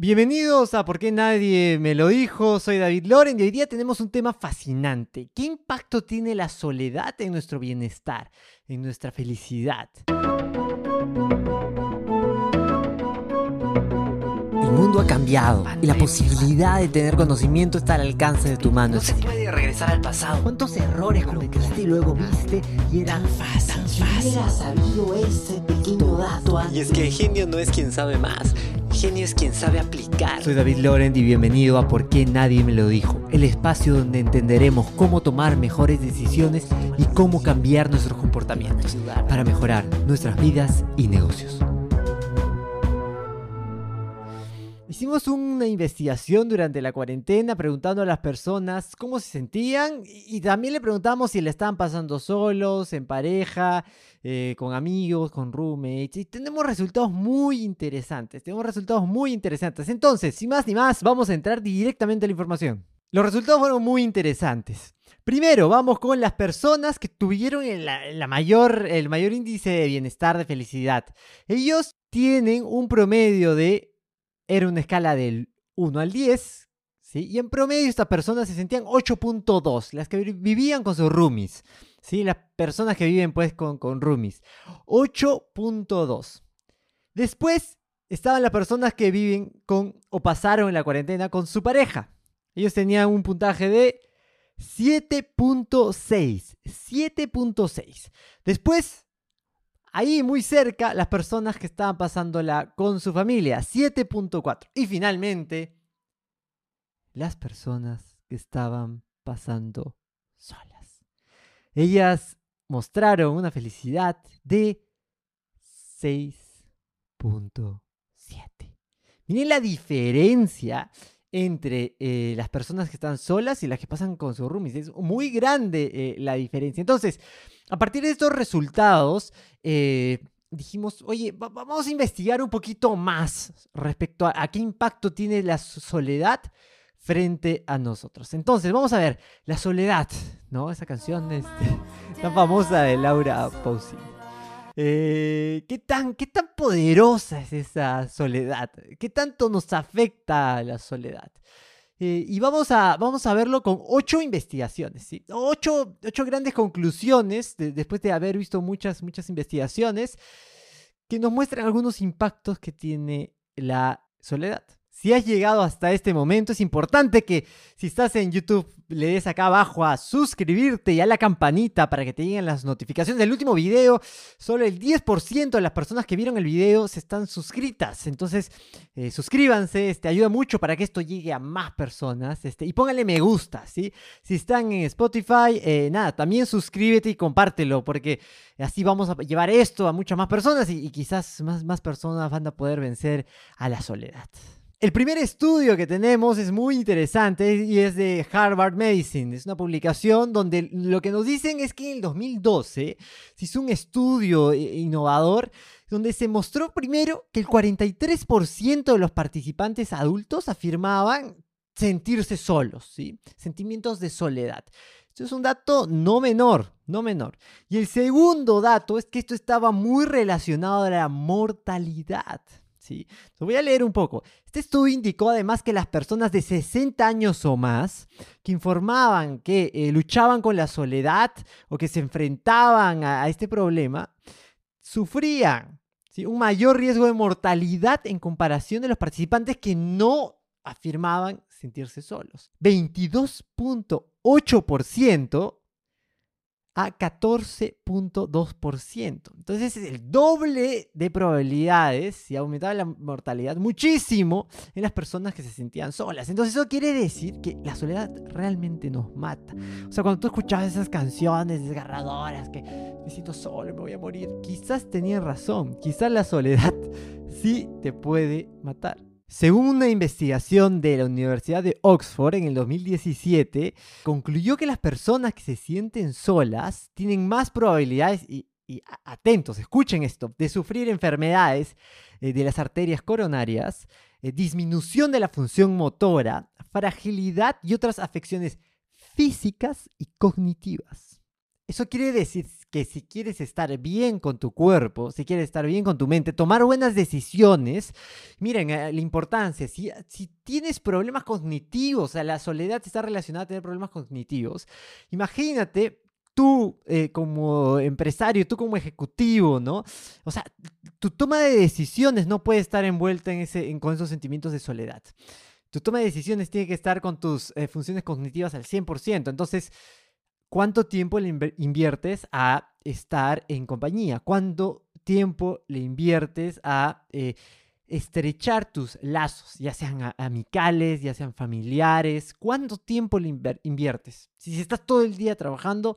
Bienvenidos a ¿Por qué nadie me lo dijo? Soy David Loren y hoy día tenemos un tema fascinante. ¿Qué impacto tiene la soledad en nuestro bienestar, en nuestra felicidad? El mundo ha cambiado y la posibilidad de tener conocimiento está al alcance de tu mano. No se puede regresar al pasado. ¿Cuántos errores cometiste y luego viste y era fácil? fácil. sabido ese pequeño dato Y es que genio no es quien sabe más. Genio es quien sabe aplicar. Soy David Loren y bienvenido a ¿Por qué nadie me lo dijo? El espacio donde entenderemos cómo tomar mejores decisiones y cómo cambiar nuestros comportamientos para mejorar nuestras vidas y negocios. Hicimos una investigación durante la cuarentena preguntando a las personas cómo se sentían y también le preguntamos si le estaban pasando solos, en pareja, eh, con amigos, con roommates. Y tenemos resultados muy interesantes. Tenemos resultados muy interesantes. Entonces, sin más ni más, vamos a entrar directamente a la información. Los resultados fueron muy interesantes. Primero, vamos con las personas que tuvieron mayor, el mayor índice de bienestar, de felicidad. Ellos tienen un promedio de era una escala del 1 al 10, ¿sí? Y en promedio estas personas se sentían 8.2, las que vivían con sus roomies, ¿sí? Las personas que viven pues con, con roomies. 8.2. Después estaban las personas que viven con o pasaron la cuarentena con su pareja. Ellos tenían un puntaje de 7.6. 7.6. Después Ahí muy cerca las personas que estaban pasándola con su familia, 7.4. Y finalmente, las personas que estaban pasando solas. Ellas mostraron una felicidad de 6.7. Miren la diferencia entre eh, las personas que están solas y las que pasan con sus roomies. Es muy grande eh, la diferencia. Entonces, a partir de estos resultados, eh, dijimos, oye, vamos a investigar un poquito más respecto a, qué impacto tiene la soledad frente a nosotros. Entonces, vamos a ver, la soledad, ¿no? Esa canción este, tan famosa de Laura Pausini. Eh, ¿qué, tan, ¿Qué tan poderosa es esa soledad? ¿Qué tanto nos afecta la soledad? Eh, y vamos a, vamos a verlo con ocho investigaciones, ¿sí? ocho, grandes conclusiones después de haber visto muchas, muchas investigaciones que nos muestran algunos impactos que tiene la soledad. Si has llegado hasta este momento, es importante que si estás en YouTube le des acá abajo a suscribirte y a la campanita para que te lleguen las notificaciones del último video. Solo el 10% de las personas que vieron el video se están suscritas. Entonces, eh, suscríbanse, este, ayuda mucho para que esto llegue a más personas. Este, y pónganle me gusta, ¿sí? Si están en Spotify, eh, nada, también suscríbete y compártelo porque así vamos a llevar esto a muchas más personas y, y quizás más, más personas van a poder vencer a la soledad. El primer estudio que tenemos es muy interesante y es de Harvard Medicine. Es una publicación donde lo que nos dicen es que en el 2012 se hizo un estudio eh, innovador donde se mostró primero que el 43% de los participantes adultos afirmaban sentirse solos, ¿sí? sentimientos de soledad. Esto es un dato no menor, no menor. Y el segundo dato es que esto estaba muy relacionado a la mortalidad. ¿Sí? voy a leer un poco. Este estudio indicó además que las personas de 60 años o más que informaban que eh, luchaban con la soledad o que se enfrentaban a, este problema, sufrían un mayor riesgo de mortalidad en comparación de los participantes que no afirmaban sentirse solos. 22.8% a 14.2%. Entonces es el doble de probabilidades y aumentaba la mortalidad muchísimo en las personas que se sentían solas. Entonces eso quiere decir que la soledad realmente nos mata. O sea, cuando tú escuchabas esas canciones desgarradoras que me siento solo, me voy a morir, quizás tenían razón, quizás la soledad sí te puede matar. Según una investigación de la Universidad de Oxford en el 2017, concluyó que las personas que se sienten solas tienen más probabilidades, y, atentos, escuchen esto, de sufrir enfermedades eh, de las arterias coronarias, eh, disminución de la función motora, fragilidad y otras afecciones físicas y cognitivas. Eso quiere decir que si quieres estar bien con tu cuerpo, si quieres estar bien con tu mente, tomar buenas decisiones, miren eh, la importancia, si, tienes problemas cognitivos, o sea, la soledad está relacionada a tener problemas cognitivos, imagínate tú eh, como empresario, tú como ejecutivo, ¿no? O sea, tu toma de decisiones no puede estar envuelta en ese, con esos sentimientos de soledad. Tu toma de decisiones tiene que estar con tus eh, funciones cognitivas al 100%. Entonces, ¿cuánto tiempo le inviertes a estar en compañía? ¿Cuánto tiempo le inviertes a eh, estrechar tus lazos, ya sean amicales, ya sean familiares? ¿Cuánto tiempo le inviertes? Si estás todo el día trabajando,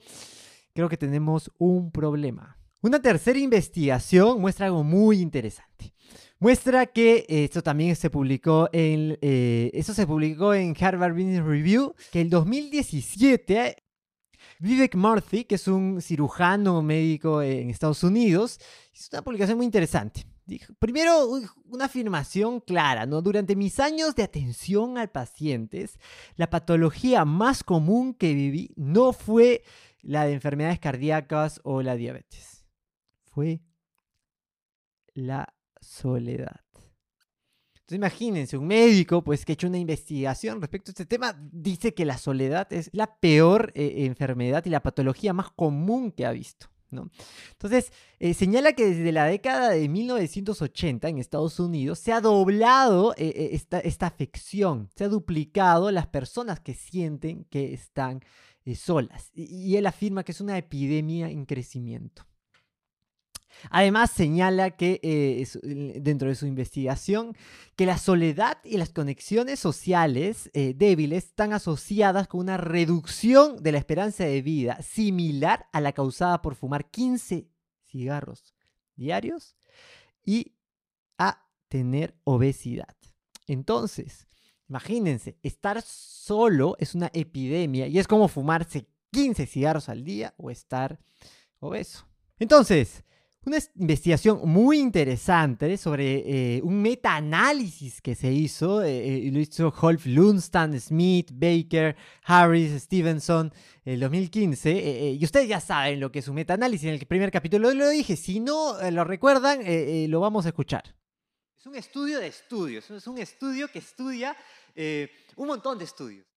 creo que tenemos un problema. Una tercera investigación muestra algo muy interesante muestra que esto también se publicó en, eh, eso se publicó en Harvard Business Review, que el 2017 Vivek Murthy, que es un cirujano médico en Estados Unidos, hizo una publicación muy interesante. Primero, una afirmación clara, ¿no? Durante mis años de atención al pacientes, la patología más común que viví no fue la de enfermedades cardíacas o la diabetes. Fue la soledad. Entonces imagínense, un médico pues que ha hecho una investigación respecto a este tema dice que la soledad es la peor eh, enfermedad y la patología más común que ha visto. Entonces, eh, señala que desde la década de 1980 en Estados Unidos se ha doblado eh, esta, esta, afección, se ha duplicado las personas que sienten que están solas. y él afirma que es una epidemia en crecimiento. Además, señala que eh, dentro de su investigación que la soledad y las conexiones sociales eh, débiles están asociadas con una reducción de la esperanza de vida similar a la causada por fumar 15 cigarros diarios y a tener obesidad. Entonces, imagínense, estar solo es una epidemia y es como fumarse 15 cigarros al día o estar obeso. Entonces, una investigación muy interesante sobre eh, un metaanálisis que se hizo, eh, eh, lo hizo Holf Lunstan, Smith, Baker, Harris, Stevenson, el 2015. y ustedes ya saben lo que es un metaanálisis, en el primer capítulo lo dije, si no lo recuerdan, lo vamos a escuchar. Es un estudio de estudios, es un estudio que estudia un montón de estudios.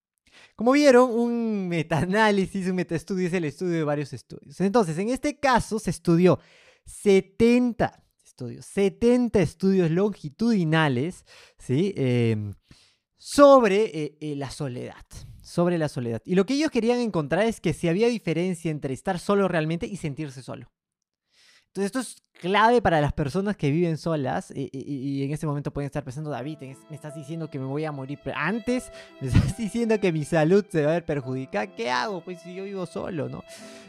Como vieron, un metaanálisis, un metaestudio es el estudio de varios estudios. Entonces, en este caso se estudió 70 estudios, 70 estudios longitudinales, ¿sí? Em, sobre eh, eh, la soledad, sobre la soledad. Y lo que ellos querían encontrar es que si había diferencia entre estar solo realmente y sentirse solo. Entonces esto es clave para las personas que viven solas y, en este momento pueden estar pensando, David, me estás diciendo que me voy a morir antes, me estás diciendo que mi salud se va a ver perjudicada, ¿qué hago? Pues si yo vivo solo, ¿no?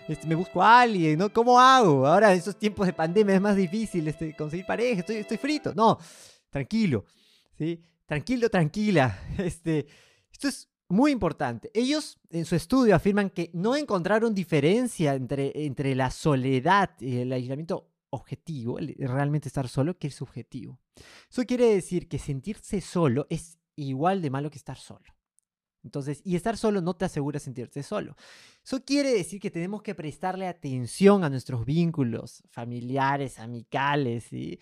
Este, me busco a alguien, ¿no? ¿Cómo hago? Ahora en estos tiempos de pandemia es más difícil este, conseguir pareja, estoy, estoy frito. No, tranquilo, ¿sí? Tranquilo, tranquila. Este, esto es muy importante. Ellos en su estudio afirman que no encontraron diferencia entre, entre la soledad y el aislamiento objetivo, realmente estar solo, que el subjetivo. Eso quiere decir que sentirse solo es igual de malo que estar solo. Entonces, y estar solo no te asegura sentirse solo. Eso quiere decir que tenemos que prestarle atención a nuestros vínculos familiares, amicales, eh,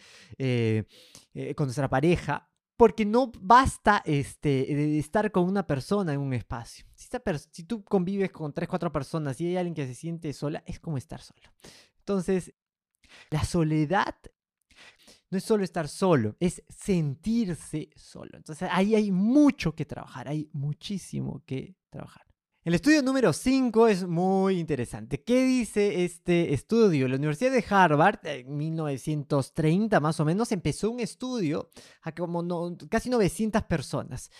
eh, con nuestra pareja, porque no basta este, estar con una persona en un espacio. Si, si tú convives con tres, cuatro personas y hay alguien que se siente sola, es como estar solo. Entonces, la soledad no es solo estar solo, es sentirse solo. Entonces, ahí hay mucho que trabajar, hay muchísimo que trabajar. El estudio número 5 es muy interesante. ¿Qué dice este estudio? La Universidad de Harvard, en 1930 más o menos, empezó un estudio a como casi 900 personas.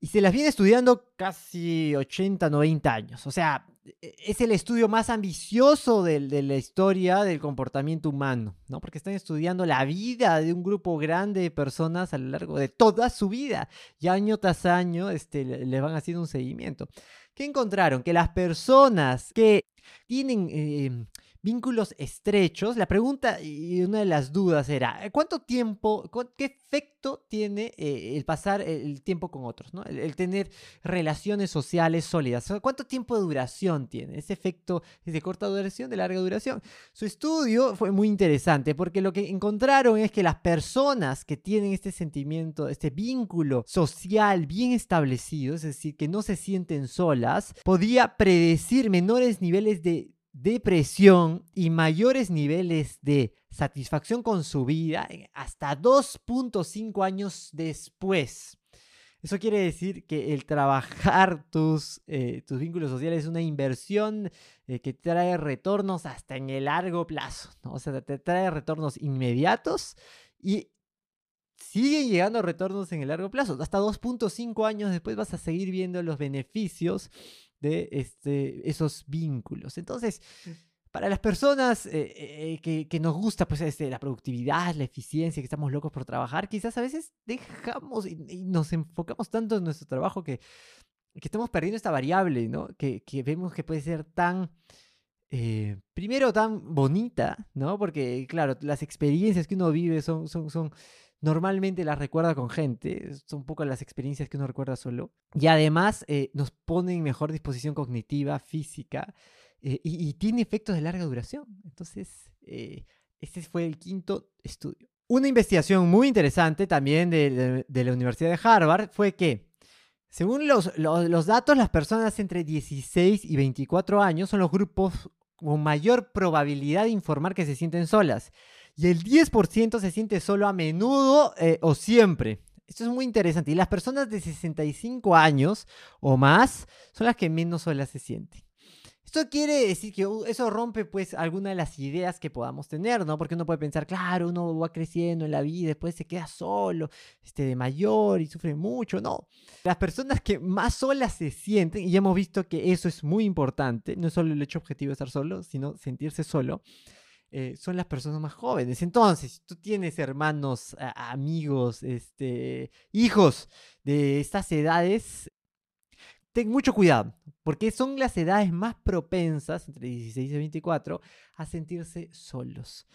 Y se las viene estudiando casi 80, 90 años. O sea, e, es el estudio más ambicioso de, la historia del comportamiento humano, ¿no? Porque están estudiando la vida de un grupo grande de personas a lo largo de toda su vida. Y año tras año este, van haciendo un seguimiento. ¿Qué encontraron? Que las personas que tienen, eh, vínculos estrechos, la pregunta y una de las dudas era, ¿cuánto tiempo, qué efecto tiene eh, el pasar el tiempo con otros, ¿no? el, tener relaciones sociales sólidas? ¿Cuánto tiempo de duración tiene? ¿Ese efecto es de corta duración, de larga duración? Su estudio fue muy interesante porque lo que encontraron es que las personas que tienen este sentimiento, este vínculo social bien establecido, es decir, que no se sienten solas, podía predecir menores niveles de depresión y mayores niveles de satisfacción con su vida hasta 2.5 años después. Eso quiere decir que el trabajar tus, eh, tus vínculos sociales es una inversión eh, que trae retornos hasta en el largo plazo. O sea, te trae retornos inmediatos y siguen llegando retornos en el largo plazo. Hasta 2.5 años después vas a seguir viendo los beneficios de este, esos vínculos. Entonces, mm. para las personas eh, eh, que, nos gusta pues, este, la productividad, la eficiencia, que estamos locos por trabajar, quizás a veces dejamos y, nos enfocamos tanto en nuestro trabajo que, que estamos perdiendo esta variable, ¿no? Que, que vemos que puede ser tan... Eh, primero tan bonita, ¿no? Porque, claro, las experiencias que uno vive son, son, son, normalmente las recuerda con gente, son un poco las experiencias que uno recuerda solo. Y además eh, nos pone en mejor disposición cognitiva, física, eh, y, tiene efectos de larga duración. Entonces, eh, este fue el quinto estudio. Una investigación muy interesante también de, la Universidad de Harvard fue que, según los, los datos, las personas entre 16 y 24 años son los grupos con mayor probabilidad de informar que se sienten solas y el 10% se siente solo a menudo eh, o siempre. Esto es muy interesante. Y las personas de 65 años o más son las que menos solas se sienten. Esto quiere decir que uh, eso rompe pues alguna de las ideas que podamos tener, ¿no? Porque uno puede pensar, claro, uno va creciendo en la vida, después se queda solo, este, de mayor y sufre mucho, no. Las personas que más solas se sienten, y ya hemos visto que eso es muy importante, no solo el hecho objetivo de estar solo, sino sentirse solo, eh, son las personas más jóvenes. Entonces, si tú tienes hermanos, amigos, este, hijos de estas edades, ten mucho cuidado, porque son las edades más propensas, entre 16 y 24, a sentirse solos.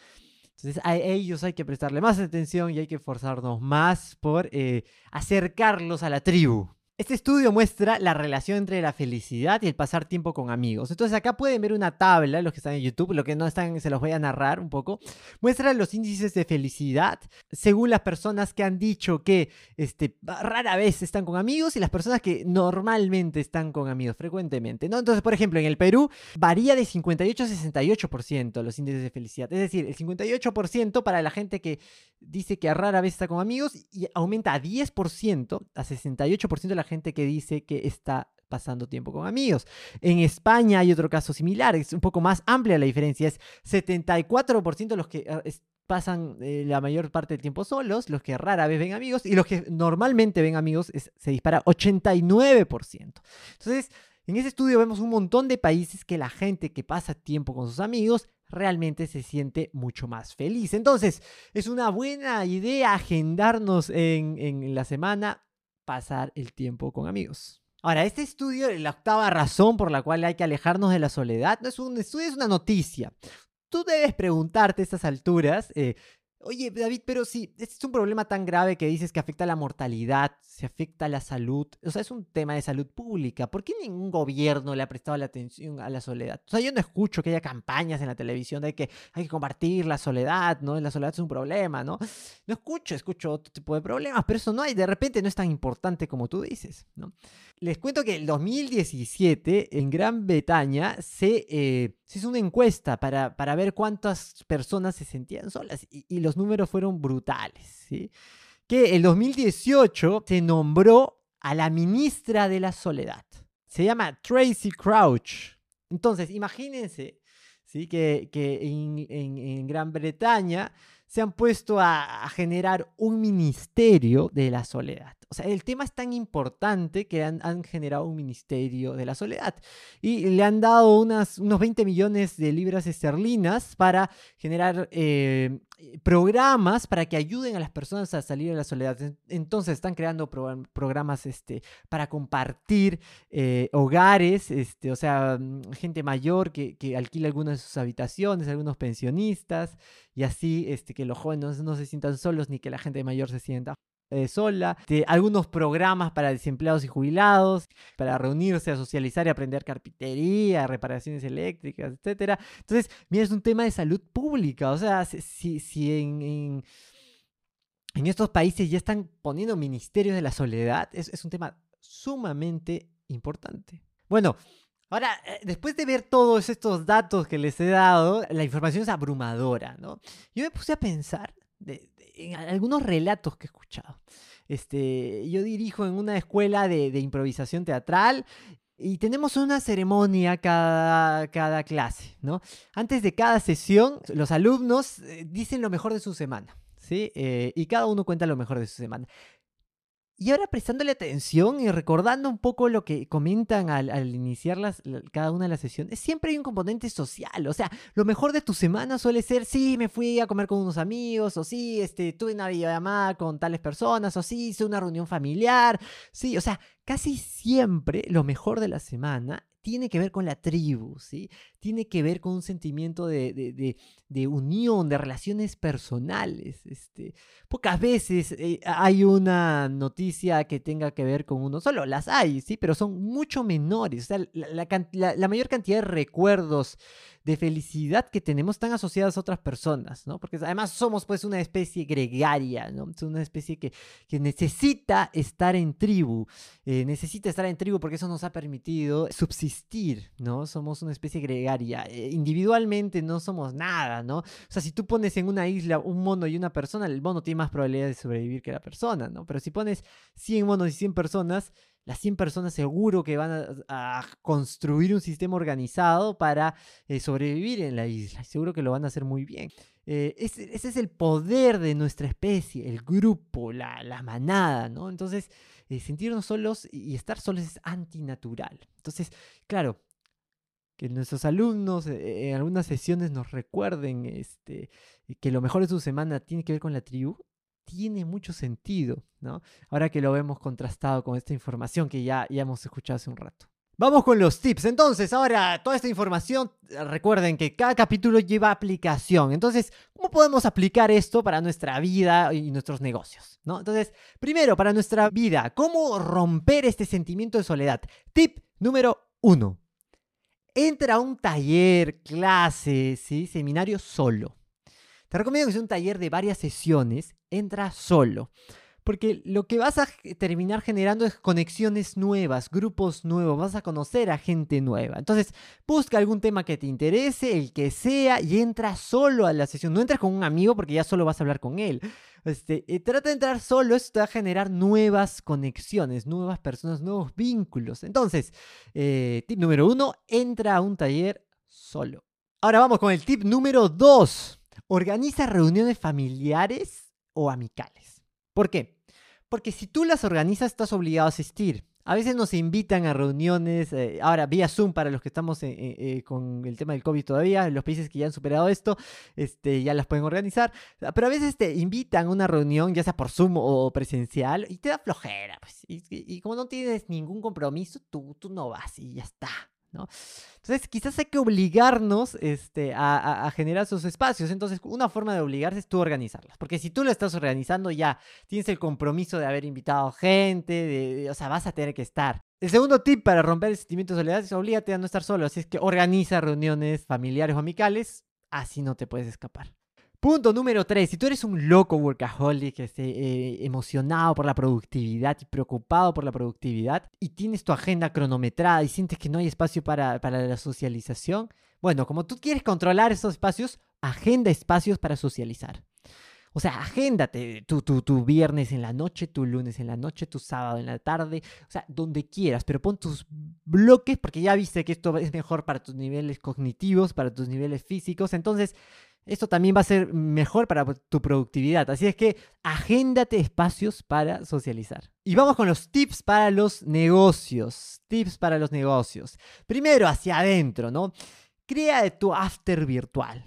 Entonces a ellos hay que prestarle más atención y hay que esforzarnos más por eh, acercarlos a la tribu. Este estudio muestra la relación entre la felicidad y el pasar tiempo con amigos. Entonces acá pueden ver una tabla, los que están en YouTube, lo que no están se los voy a narrar un poco. Muestra los índices de felicidad según las personas que han dicho que este, rara vez están con amigos y las personas que normalmente están con amigos frecuentemente. ¿no? Entonces, por ejemplo, en el Perú varía de 58 a 68% los índices de felicidad. Es decir, el 58% para la gente que dice que rara vez está con amigos y aumenta a 10%, a 68% de la gente que dice que está pasando tiempo con amigos. En España hay otro caso similar, es un poco más amplia la diferencia, es 74% de los que eh, pasan eh, la mayor parte del tiempo solos, los que rara vez ven amigos y los que normalmente ven amigos se dispara 89%. Entonces, en ese estudio vemos un montón de países que la gente que pasa tiempo con sus amigos realmente se siente mucho más feliz. Entonces, es una buena idea agendarnos en, en la semana pasar el tiempo con amigos. Ahora, este estudio, la octava razón por la cual hay que alejarnos de la soledad, no es un estudio, es una noticia. Tú debes preguntarte a estas alturas eh, Oye, David, pero si este es un problema tan grave que dices que afecta a la mortalidad, se afecta a la salud, o sea, es un tema de salud pública, ¿por qué ningún gobierno le ha prestado la atención a la soledad? O sea, yo no escucho que haya campañas en la televisión de que hay que compartir la soledad, ¿no? La soledad es un problema, ¿no? No escucho, escucho otro tipo de problemas, pero eso no hay, de repente no es tan importante como tú dices, ¿no? Les cuento que en 2017 en Gran Bretaña se, eh, se hizo una encuesta para, para, ver cuántas personas se sentían solas y, los números fueron brutales. ¿sí? Que en 2018 se nombró a la ministra de la soledad. Se llama Tracy Crouch. Entonces, imagínense ¿sí? que, que en, en Gran Bretaña se han puesto a, generar un ministerio de la soledad. O sea, el tema es tan importante que han, generado un ministerio de la soledad. Y le han dado unas, unos 20 millones de libras esterlinas para generar eh, programas para que ayuden a las personas a salir de la soledad. En- Entonces están creando pro- programas este, para compartir eh, hogares, este, o sea, mm, gente mayor que, que alquila algunas de sus habitaciones, algunos pensionistas, y así este, que los jóvenes no se sientan solos ni que la gente mayor se sienta eh, sola. De algunos programas para desempleados y jubilados, para reunirse, a socializar y aprender carpintería, reparaciones eléctricas, etcétera. Entonces, mira, es un tema de salud pública. O sea, si, si, en, en, estos países ya están poniendo ministerios de la soledad, es, es un tema sumamente importante. Bueno, ahora, eh, después de ver todos estos datos que les he dado, la información es abrumadora, ¿no? Yo me puse a pensar de- algunos relatos que he escuchado. Este, yo dirijo en una escuela de, de improvisación teatral y tenemos una ceremonia cada, cada clase, ¿no? Antes de cada sesión, los alumnos eh, dicen lo mejor de su semana, ¿sí? Eh, y cada uno cuenta lo mejor de su semana. Y ahora prestándole atención y recordando un poco lo que comentan al, al iniciar las, la- cada una de las sesiones, siempre hay un componente social. O sea, lo mejor de tu semana suele ser, sí, me fui a comer con unos amigos, o sí, este, tuve una videollamada con tales personas, o sí, hice una reunión familiar. Sí, o sea, casi siempre lo mejor de la semana tiene que ver con la tribu, ¿sí? Tiene que ver con un sentimiento de, unión, de relaciones personales. Este, pocas veces eh, hay una noticia que tenga que ver con uno solo, las hay, sí, pero son mucho menores. O sea, la mayor cantidad de recuerdos de felicidad que tenemos están asociadas a otras personas, ¿no? Porque además somos pues una especie gregaria, ¿no? Es una especie que, que necesita estar en tribu, eh, necesita estar en tribu porque eso nos ha permitido subsistir, ¿no? Somos una especie gregaria. Eh, individualmente no somos nada, ¿no? O sea, si tú pones en una isla un mono y una persona, el mono tiene más probabilidades de sobrevivir que la persona, ¿no? Pero si pones 100 monos y 100 personas, las 100 personas seguro que van a, construir un sistema organizado para eh, sobrevivir en la isla. Seguro que lo van a hacer muy bien. Eh, ese, ese es el poder de nuestra especie, el grupo, la, la manada, ¿no? Entonces, eh, sentirnos solos y estar solos es antinatural. Entonces, claro, que nuestros alumnos en algunas sesiones nos recuerden este, que lo mejor de su semana tiene que ver con la tribu, tiene mucho sentido, ¿no? Ahora que lo vemos contrastado con esta información que ya, ya hemos escuchado hace un rato. Vamos con los tips. Entonces, ahora toda esta información, recuerden que cada capítulo lleva aplicación. Entonces, ¿cómo podemos aplicar esto para nuestra vida y nuestros negocios? ¿no? Entonces, primero, para nuestra vida, ¿cómo romper este sentimiento de soledad? Tip número uno. Entra a un taller, clase, ¿sí? seminario solo. Te recomiendo que sea un taller de varias sesiones, entra solo. Porque lo que vas a terminar generando es conexiones nuevas, grupos nuevos, vas a conocer a gente nueva. Entonces, busca algún tema que te interese, el que sea, y entra solo a la sesión. No entres con un amigo porque ya solo vas a hablar con él. Este, eh, trata de entrar solo, esto te va a generar nuevas conexiones, nuevas personas, nuevos vínculos. Entonces, eh, tip número uno, entra a un taller solo. Ahora vamos con el tip número dos. Organiza reuniones familiares o amicales. ¿Por qué? Porque si tú las organizas, estás obligado a asistir. A veces nos invitan a reuniones, eh, ahora vía Zoom para los que estamos eh, eh, eh, con el tema del COVID todavía, los países que ya han superado esto, este, ya las pueden organizar. Pero a veces te invitan a una reunión, ya sea por Zoom o presencial, y te da flojera. Pues, y, y- y como no tienes ningún compromiso, tú, tú no vas y ya está. ¿No? Entonces, quizás hay que obligarnos este, a, generar esos espacios. Entonces, una forma de obligarse es tú organizarlas. Porque si tú lo estás organizando, ya tienes el compromiso de haber invitado gente, de, o sea, vas a tener que estar. El segundo tip para romper el sentimiento de soledad es oblígate a no estar solo. Así es que organiza reuniones familiares o amicales, así no te puedes escapar. Punto número 3. Si tú eres un loco workaholic, este, eh, emocionado por la productividad y preocupado por la productividad, y tienes tu agenda cronometrada y sientes que no hay espacio para, para la socialización, bueno, como tú quieres controlar esos espacios, agenda espacios para socializar. O sea, agéndate tu, tu, tu viernes en la noche, tu lunes en la noche, tu sábado en la tarde, o sea, donde quieras, pero pon tus bloques porque ya viste que esto es mejor para tus niveles cognitivos, para tus niveles físicos, entonces esto también va a ser mejor para tu productividad. Así es que agéndate espacios para socializar. Y vamos con los tips para los negocios. Tips para los negocios. Primero, hacia adentro, ¿no? Crea tu after virtual.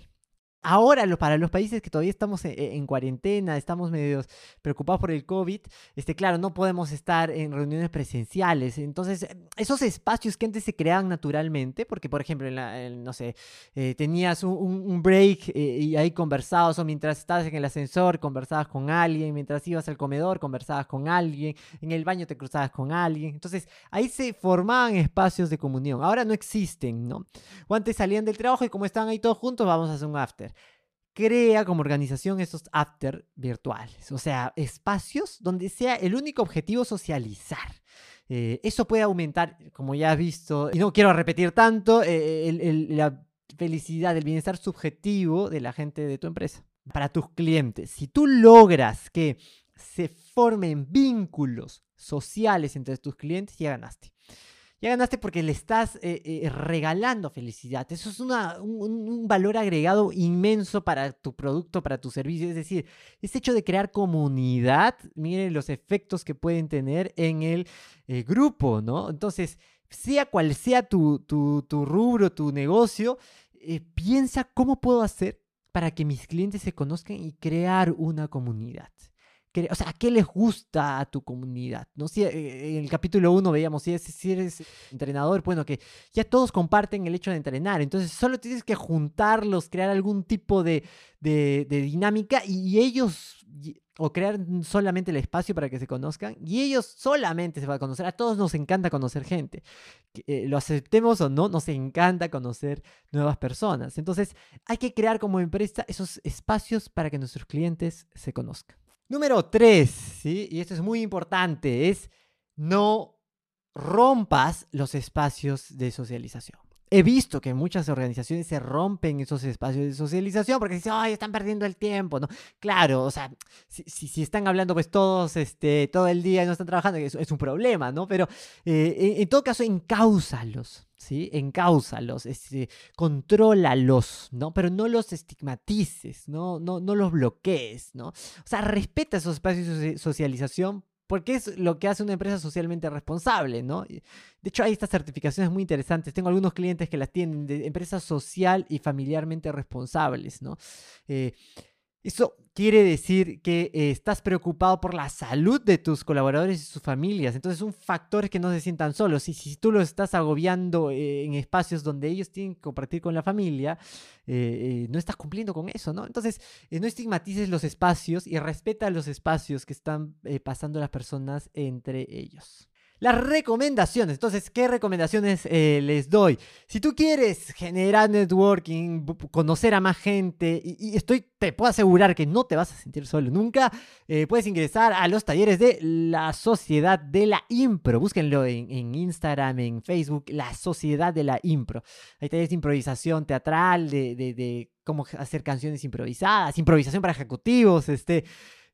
Ahora para los países que todavía estamos en, en cuarentena, estamos medio preocupados por el COVID, este, claro, no podemos estar en reuniones presenciales. Entonces, esos espacios que antes se creaban naturalmente, porque por ejemplo, en la- no sé, eh, tenías un break eh, y ahí conversabas, o mientras estabas en el ascensor conversabas con alguien, mientras ibas al comedor conversabas con alguien, en el baño te cruzabas con alguien. Entonces, ahí se formaban espacios de comunión. Ahora no existen, ¿no? O antes salían del trabajo y como estaban ahí todos juntos, vamos a hacer un after crea como organización estos after virtuales, o sea, espacios donde sea el único objetivo socializar. Eh, eso puede aumentar, como ya has visto, y no quiero repetir tanto, eh, el- la felicidad, el bienestar subjetivo de la gente de tu empresa. Para tus clientes, si tú logras que se formen vínculos sociales entre tus clientes, ya ganaste. Ya ganaste porque le estás eh, eh, regalando felicidad. Eso es un, valor agregado inmenso para tu producto, para tu servicio. Es decir, este hecho de crear comunidad, miren los efectos que pueden tener en el eh, grupo, ¿no? Entonces, sea cual sea tu, rubro, tu negocio, piensa cómo puedo hacer para que mis clientes se conozcan y crear una comunidad. O sea, ¿qué les gusta a tu comunidad? ¿No? Si, eh, en el capítulo 1 veíamos, si, es- si eres entrenador, bueno, que ya todos comparten el hecho de entrenar, entonces solo tienes que juntarlos, crear algún tipo de, dinámica y ellos, o crear solamente el espacio para que se conozcan, y ellos solamente se van a conocer. A todos nos encanta conocer gente. Eh, lo aceptemos o no, nos encanta conocer nuevas personas. Entonces, hay que crear como empresa esos espacios para que nuestros clientes se conozcan. Número 3, ¿sí? Y esto es muy importante, es no rompas los espacios de socialización. He visto que muchas organizaciones se rompen esos espacios de socialización porque dicen, ay, están perdiendo el tiempo, ¿no? Claro, o sea, si, si, están hablando pues todos este, todo el día y no están trabajando, es, un problema, ¿no? Pero eh, en, en todo caso, encáusalos, ¿sí? Encáusalos, este, contrólalos, ¿no? Pero no los estigmatices, ¿no? No, no los bloquees, ¿no? O sea, respeta esos espacios de socialización porque es lo que hace una empresa socialmente responsable, ¿no? De hecho, hay estas certificaciones muy interesantes. Tengo algunos clientes que las tienen de empresas social y familiarmente responsables, ¿no? Eh, eso quiere decir que eh, estás preocupado por la salud de tus colaboradores y sus familias. Entonces, un factor es que no se sientan solos. Y si tú los estás agobiando eh, en espacios donde ellos tienen que compartir con la familia, eh, no estás cumpliendo con eso, ¿no? Entonces, no estigmatices los espacios y respeta los espacios que están pasando las personas entre ellos. Las recomendaciones. Entonces, ¿qué recomendaciones eh, les doy? Si tú quieres generar networking, conocer a más gente, y, y estoy, te puedo asegurar que no te vas a sentir solo nunca, eh, puedes ingresar a los talleres de la Sociedad de la Impro. Búsquenlo en, en Instagram, en Facebook, la Sociedad de la Impro. Hay talleres de improvisación teatral, de, de- de cómo hacer canciones improvisadas, improvisación para ejecutivos, este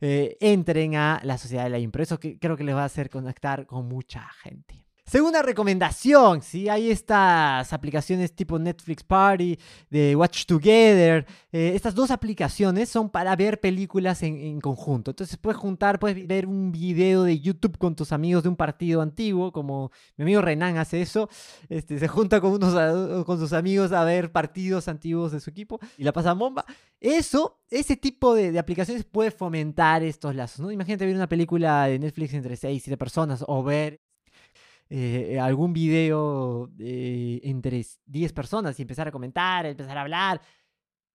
eh, entren a la sociedad de la impro. Eso que, creo que les va a hacer conectar con mucha gente. Segunda recomendación, ¿sí? Hay estas aplicaciones tipo Netflix Party, de Watch Together. eh, estas dos aplicaciones son para ver películas en, conjunto. Entonces puedes juntar, puedes ver un video de YouTube con tus amigos de un partido antiguo, como mi amigo Renan hace eso. Este, se junta con, unos, con sus amigos a ver partidos antiguos de su equipo y la pasan bomba. Eso, ese tipo de, de aplicaciones puede fomentar estos lazos, ¿no? Imagínate ver una película de Netflix entre 6 y 7 personas o ver eh, algún video entre 10 personas y empezar a comentar, empezar a hablar.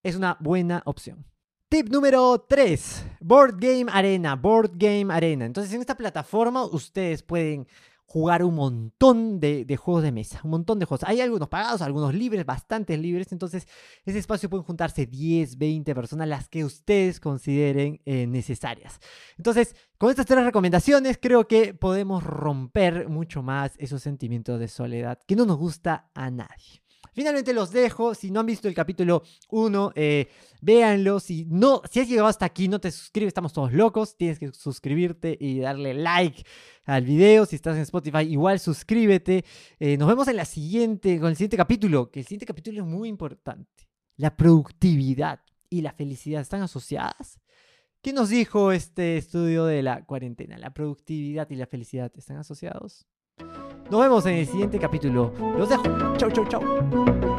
Es una buena opción. Tip número 3, Board Game Arena, Board Game Arena. Entonces en esta plataforma ustedes pueden jugar un montón de, juegos de mesa, un montón de juegos. Hay algunos pagados, algunos libres, bastantes libres. Entonces, ese espacio pueden juntarse 10, 20 personas, las que ustedes consideren eh, necesarias. Entonces, con estas tres recomendaciones, creo que podemos romper mucho más esos sentimientos de soledad que no nos gusta a nadie. Finalmente los dejo. Si no han visto el capítulo 1, eh, véanlo. Si, no, si has llegado hasta aquí, no te suscribes, estamos todos locos. Tienes que suscribirte y darle like al video. Si estás en Spotify, igual suscríbete. Eh, nos vemos en la siguiente, con el siguiente capítulo, que el siguiente capítulo es muy importante. La productividad y la felicidad están asociadas. ¿Qué nos dijo este estudio de la cuarentena? ¿La productividad y la felicidad están asociados? Nos vemos en el siguiente capítulo. Los dejo. Chau, chau, chau.